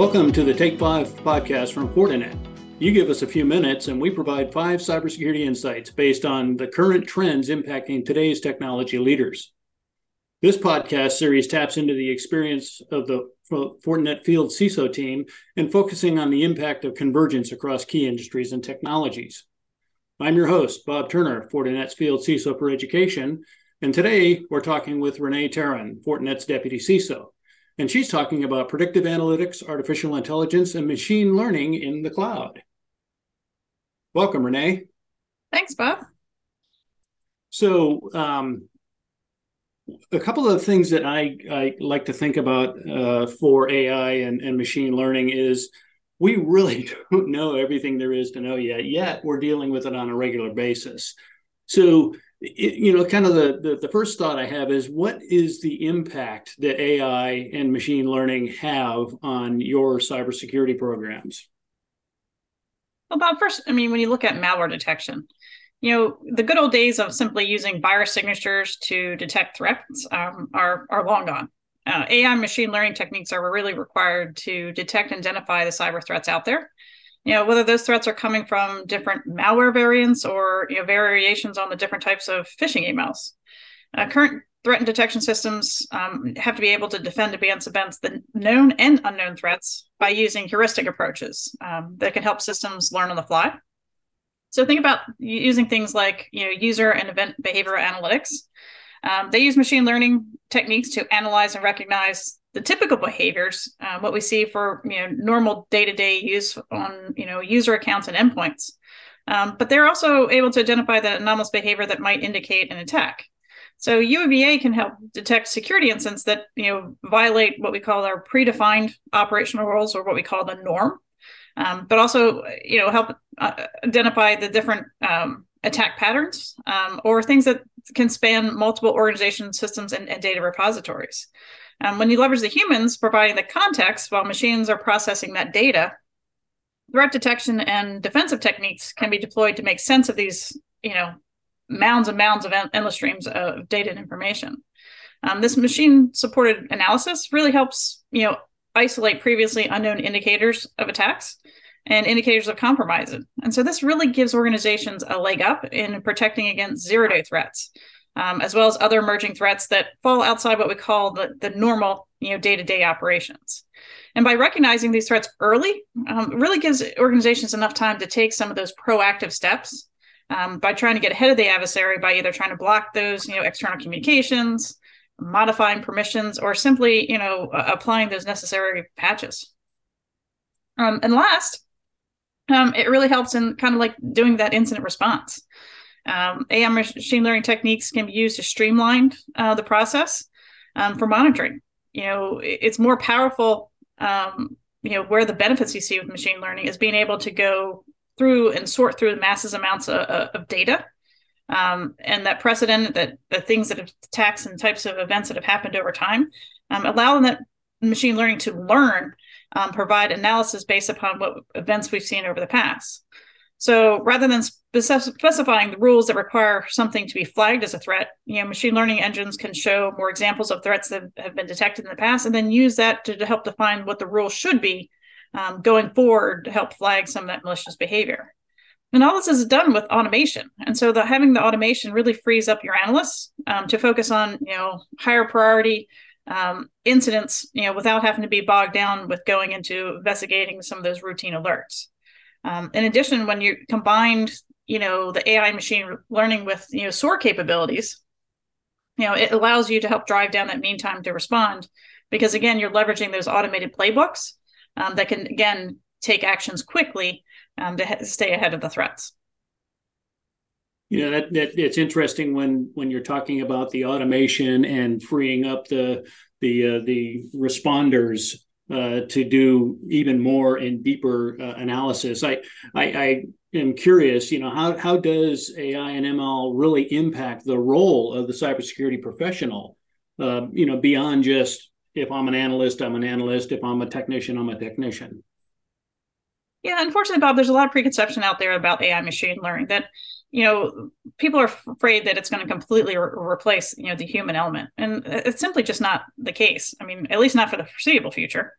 Welcome to the Take Five podcast from Fortinet. You give us a few minutes and we provide five cybersecurity insights based on the current trends impacting today's technology leaders. This podcast series taps into the experience of the Fortinet Field CISO team and focusing on the impact of convergence across key industries and technologies. I'm your host, Bob Turner, Fortinet's Field CISO for Education, and today we're talking with Renee Tarun, Fortinet's Deputy CISO. And she's talking about predictive analytics, artificial intelligence, and machine learning in the cloud. Welcome, Renee. Thanks, Bob. So, um, a couple of things that I, I like to think about uh, for AI and, and machine learning is we really don't know everything there is to know yet. Yet we're dealing with it on a regular basis. So, it, you know, kind of the, the, the first thought I have is what is the impact that AI and machine learning have on your cybersecurity programs? Well, Bob, first, I mean, when you look at malware detection, you know, the good old days of simply using virus signatures to detect threats um, are, are long gone. Uh, AI machine learning techniques are really required to detect and identify the cyber threats out there. You know, whether those threats are coming from different malware variants or you know, variations on the different types of phishing emails. Uh, current threat and detection systems um, have to be able to defend against events the known and unknown threats by using heuristic approaches um, that can help systems learn on the fly. So think about using things like you know user and event behavioral analytics. Um, they use machine learning techniques to analyze and recognize the typical behaviors, uh, what we see for you know normal day-to-day use on you know user accounts and endpoints. Um, but they're also able to identify the anomalous behavior that might indicate an attack. So UEBA can help detect security incidents that you know violate what we call our predefined operational rules or what we call the norm um, but also you know help uh, identify the different um, attack patterns um, or things that can span multiple organization systems and, and data repositories. Um, when you leverage the humans providing the context while machines are processing that data, threat detection and defensive techniques can be deployed to make sense of these, you know, mounds and mounds of endless streams of data and information. Um, this machine supported analysis really helps, you know, isolate previously unknown indicators of attacks and indicators of compromise. And so this really gives organizations a leg up in protecting against zero day threats, um, as well as other emerging threats that fall outside what we call the, the normal you know, day-to-day operations. And by recognizing these threats early, um, really gives organizations enough time to take some of those proactive steps um, by trying to get ahead of the adversary by either trying to block those you know, external communications, modifying permissions, or simply you know, applying those necessary patches. Um, and last, um, it really helps in kind of like doing that incident response. Um, AI machine learning techniques can be used to streamline uh, the process um, for monitoring. You know, it's more powerful. Um, you know, where the benefits you see with machine learning is being able to go through and sort through the massive amounts of, of data um, and that precedent that the things that have attacks and types of events that have happened over time, um, allowing that machine learning to learn um, provide analysis based upon what events we've seen over the past. So rather than specifying the rules that require something to be flagged as a threat, you know, machine learning engines can show more examples of threats that have been detected in the past, and then use that to, help define what the rule should be um, going forward to help flag some of that malicious behavior. And all this is done with automation, and so the, having the automation really frees up your analysts um, to focus on you know higher priority um, incidents, you know, without having to be bogged down with going into investigating some of those routine alerts. Um, in addition, when you combined, you know, the AI machine learning with, you know, SOAR capabilities, you know, it allows you to help drive down that mean time to respond because again, you're leveraging those automated playbooks um, that can again take actions quickly um, to ha- stay ahead of the threats. You know that, that it's interesting when when you're talking about the automation and freeing up the the uh, the responders uh, to do even more and deeper uh, analysis. I, I, I am curious. You know how how does AI and ML really impact the role of the cybersecurity professional? Uh, you know beyond just if I'm an analyst, I'm an analyst. If I'm a technician, I'm a technician. Yeah, unfortunately, Bob, there's a lot of preconception out there about AI machine learning that you know people are afraid that it's going to completely re- replace you know the human element and it's simply just not the case i mean at least not for the foreseeable future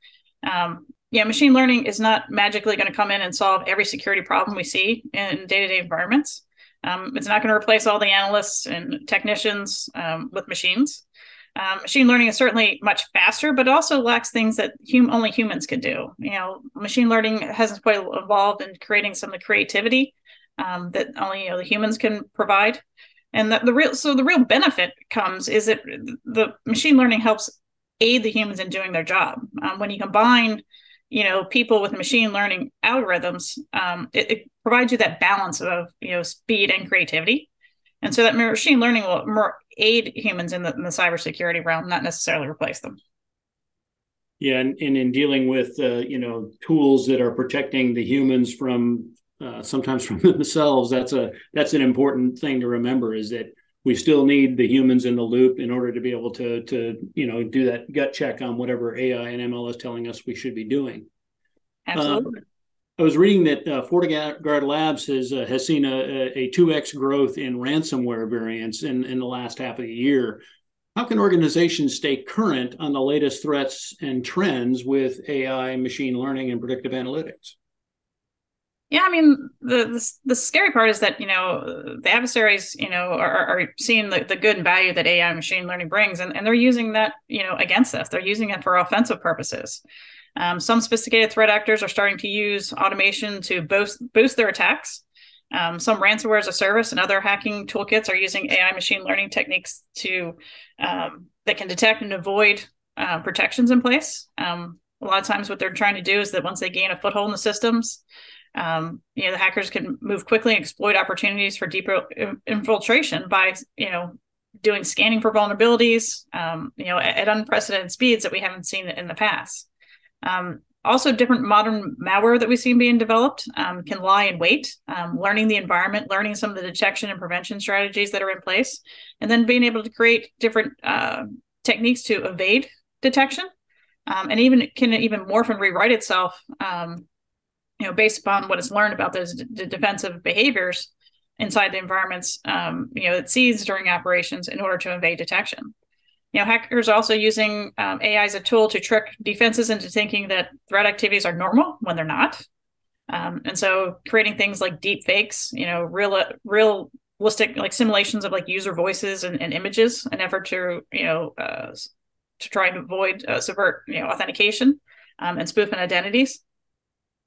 um, yeah, machine learning is not magically going to come in and solve every security problem we see in day to day environments. Um, it's not going to replace all the analysts and technicians um, with machines. Um, machine learning is certainly much faster, but also lacks things that hum- only humans can do. You know, machine learning hasn't quite evolved in creating some of the creativity um, that only you know, the humans can provide. And the, the real so the real benefit comes is that the machine learning helps aid the humans in doing their job. Um, when you combine you know people with machine learning algorithms um, it, it, provides you that balance of you know speed and creativity and so that machine learning will more aid humans in the, in the cybersecurity realm not necessarily replace them yeah and, and in dealing with uh, you know tools that are protecting the humans from uh, sometimes from themselves that's a that's an important thing to remember is that we still need the humans in the loop in order to be able to to you know do that gut check on whatever AI and ML is telling us we should be doing. Absolutely. Um, I was reading that uh, FortiGuard Labs has uh, has seen a two x growth in ransomware variants in in the last half of the year. How can organizations stay current on the latest threats and trends with AI, machine learning, and predictive analytics? Yeah, I mean the, the, the scary part is that you know the adversaries you know are, are seeing the, the good and value that AI machine learning brings, and, and they're using that you know against us. They're using it for offensive purposes. Um, some sophisticated threat actors are starting to use automation to boost boost their attacks. Um, some ransomware as a service and other hacking toolkits are using AI machine learning techniques to um, that can detect and avoid uh, protections in place. Um, a lot of times, what they're trying to do is that once they gain a foothold in the systems, um, you know the hackers can move quickly and exploit opportunities for deeper infiltration by you know doing scanning for vulnerabilities um, you know at, at, unprecedented speeds that we haven't seen in the past. Um, also different modern malware that we've seen being developed um, can lie in wait um, learning the environment learning some of the detection and prevention strategies that are in place and then being able to create different uh, techniques to evade detection. Um, and even can even morph and rewrite itself um, you know, based upon what it's learned about those d- defensive behaviors inside the environments, um, you know, it sees during operations in order to evade detection. You know, hackers are also using um, AI as a tool to trick defenses into thinking that threat activities are normal when they're not. Um, and so creating things like deep fakes, you know, real realistic like simulations of like user voices and, and images, an effort to, you know, uh, to try and avoid uh, subvert, you know, authentication um, and spoofing identities.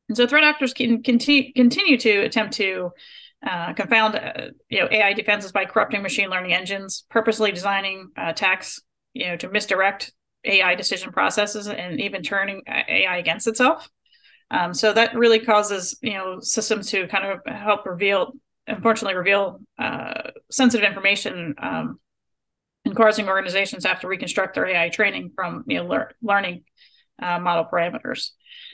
And so threat actors can continue, continue to attempt to uh, confound uh, you know AI defenses by corrupting machine learning engines, purposely designing uh, attacks you know to misdirect AI decision processes and even turning AI against itself. Um, so that really causes you know systems to kind of help reveal, unfortunately, reveal uh, sensitive information. Um, and causing organizations to have to reconstruct their AI training from you know lear- learning uh, model parameters.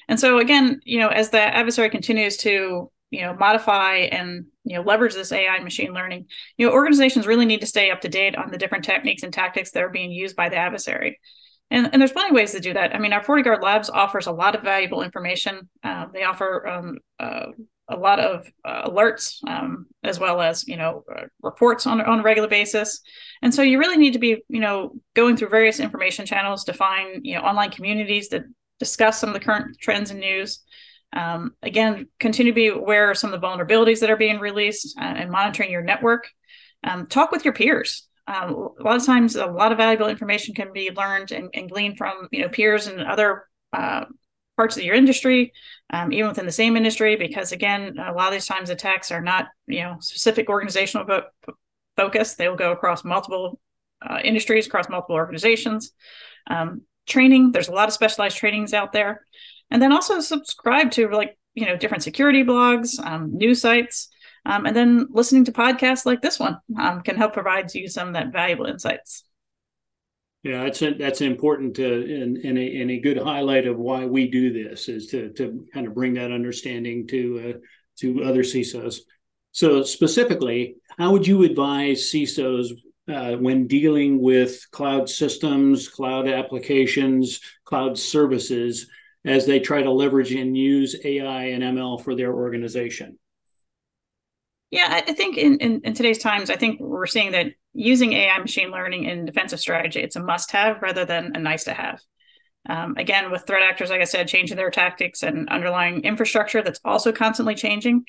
And so again, you know, as the adversary continues to you know modify and you know leverage this AI machine learning, you know, organizations really need to stay up to date on the different techniques and tactics that are being used by the adversary. And, and there's plenty of ways to do that. I mean, our FortiGuard Labs offers a lot of valuable information. Uh, they offer um, uh, a lot of uh, alerts um, as well as you know uh, reports on on a regular basis. And so you really need to be you know going through various information channels to find you know online communities that discuss some of the current trends and news. Um, again, continue to be aware of some of the vulnerabilities that are being released uh, and monitoring your network. Um, talk with your peers. Um, a lot of times, a lot of valuable information can be learned and, and gleaned from you know peers and other uh, parts of your industry, um, even within the same industry. Because again, a lot of these times attacks are not you know specific organizational fo- focus. They will go across multiple uh, industries, across multiple organizations. Um, training. There's a lot of specialized trainings out there. And then also subscribe to like, you know, different security blogs, um, news sites. Um, and then listening to podcasts like this one um, can help provide you some of that valuable insights. Yeah, that's a, that's important to and, and, a, and a good highlight of why we do this is to to kind of bring that understanding to uh, to other CISOs. So specifically, how would you advise CISOs uh, when dealing with cloud systems, cloud applications, cloud services as they try to leverage and use AI and ML for their organization? Yeah, I think in, in, in, today's times, I think we're seeing that using AI machine learning in defensive strategy, it's a must have rather than a nice to have. Um, again, with threat actors, like I said, changing their tactics and underlying infrastructure that's also constantly changing.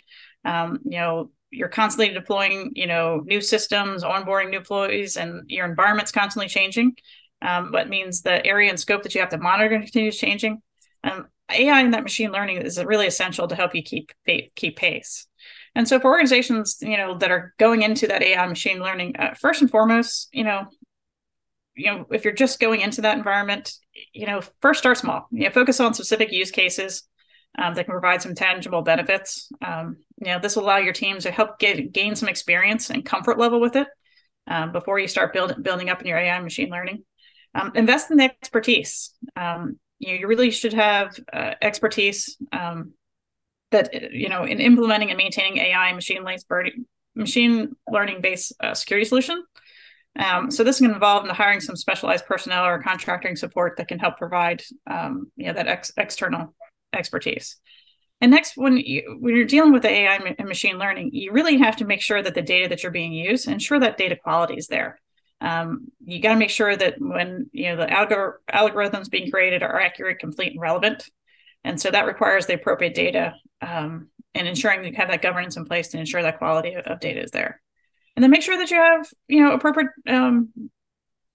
Um, you know, you're constantly deploying, you know, new systems, onboarding new employees, and your environment's constantly changing. Um, what means the area and scope that you have to monitor continues changing. Um, AI and that machine learning is really essential to help you keep keep pace. And so, for organizations, you know, that are going into that AI machine learning, uh, first and foremost, you know, you know, if you're just going into that environment, you know, first start small. You know, focus on specific use cases um, that can provide some tangible benefits. Um, you know, this will allow your teams to help get gain some experience and comfort level with it um, before you start building building up in your AI machine learning. Um, invest in the expertise. Um, you, know, you really should have uh, expertise um, that you know in implementing and maintaining AI machine learning machine learning based uh, security solution. Um, so this can involve in hiring some specialized personnel or contracting support that can help provide um, you know that ex- external expertise. And next, when you when you're dealing with the AI and machine learning, you really have to make sure that the data that you're being used, ensure that data quality is there. Um, you got to make sure that when you know the algor- algorithms being created are accurate, complete, and relevant. And so that requires the appropriate data um, and ensuring you have that governance in place to ensure that quality of, of data is there. And then make sure that you have you know appropriate um,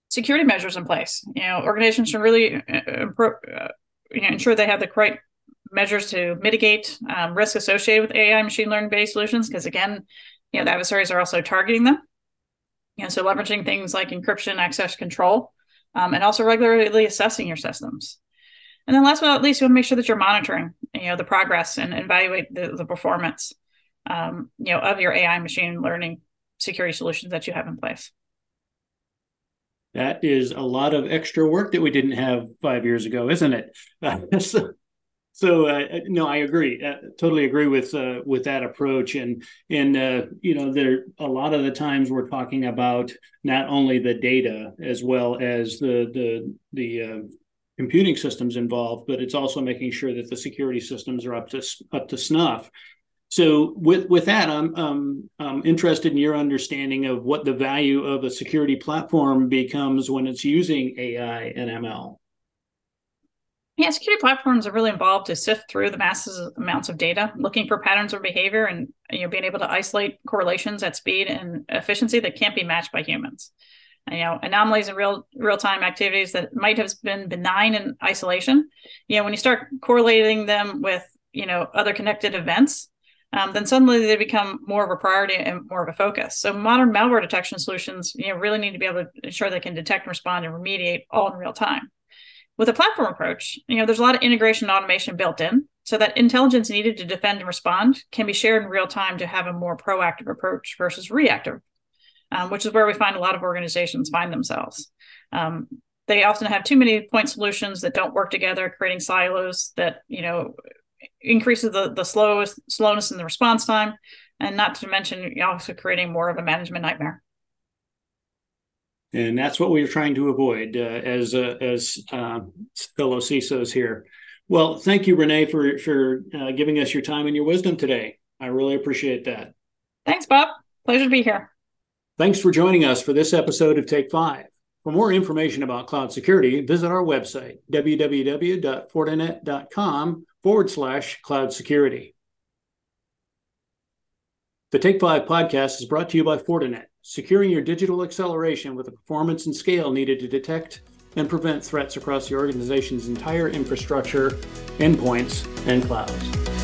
security measures in place. You know, organizations should really uh, uh, uh you know, ensure they have the correct measures to mitigate um, risk associated with AI machine learning based solutions. Because again, you know, the adversaries are also targeting them. You know, so leveraging things like encryption, access control, um, and also regularly assessing your systems. And then last but not least, you want to make sure that you're monitoring, you know, the progress and evaluate the, the performance, um, you know, of your AI machine learning security solutions that you have in place. That is a lot of extra work that we didn't have five years ago, isn't it? so, so uh, no, I agree. Uh, totally agree with uh, with that approach. And and uh, you know, there a lot of the times we're talking about not only the data as well as the the the uh, computing systems involved, but it's also making sure that the security systems are up to up to snuff. So with with that, I'm um, I'm interested in your understanding of what the value of a security platform becomes when it's using AI and ML. Yeah, security platforms are really involved to sift through the massive amounts of data, looking for patterns of behavior, and you know being able to isolate correlations at speed and efficiency that can't be matched by humans. You know, anomalies in real real time activities that might have been benign in isolation. You know, when you start correlating them with you know other connected events, um, then suddenly they become more of a priority and more of a focus. So modern malware detection solutions, you know, really need to be able to ensure they can detect and respond and remediate all in real time. With a platform approach, you know, there's a lot of integration and automation built in so that intelligence needed to defend and respond can be shared in real time to have a more proactive approach versus reactive, um, which is where we find a lot of organizations find themselves. Um, they often have too many point solutions that don't work together, creating silos that, you know, increases the, the slowest slowness in the response time, and not to mention also creating more of a management nightmare and that's what we are trying to avoid uh, as uh, as uh, fellow CISOs here. Well, thank you, Renee, for for uh, giving us your time and your wisdom today. I really appreciate that. Thanks, Bob. Pleasure to be here. Thanks for joining us for this episode of Take Five. For more information about cloud security, visit our website, www.fortinet.com forward slash cloud security. The Take Five podcast is brought to you by Fortinet securing your digital acceleration with the performance and scale needed to detect and prevent threats across your organization's entire infrastructure, endpoints, and clouds.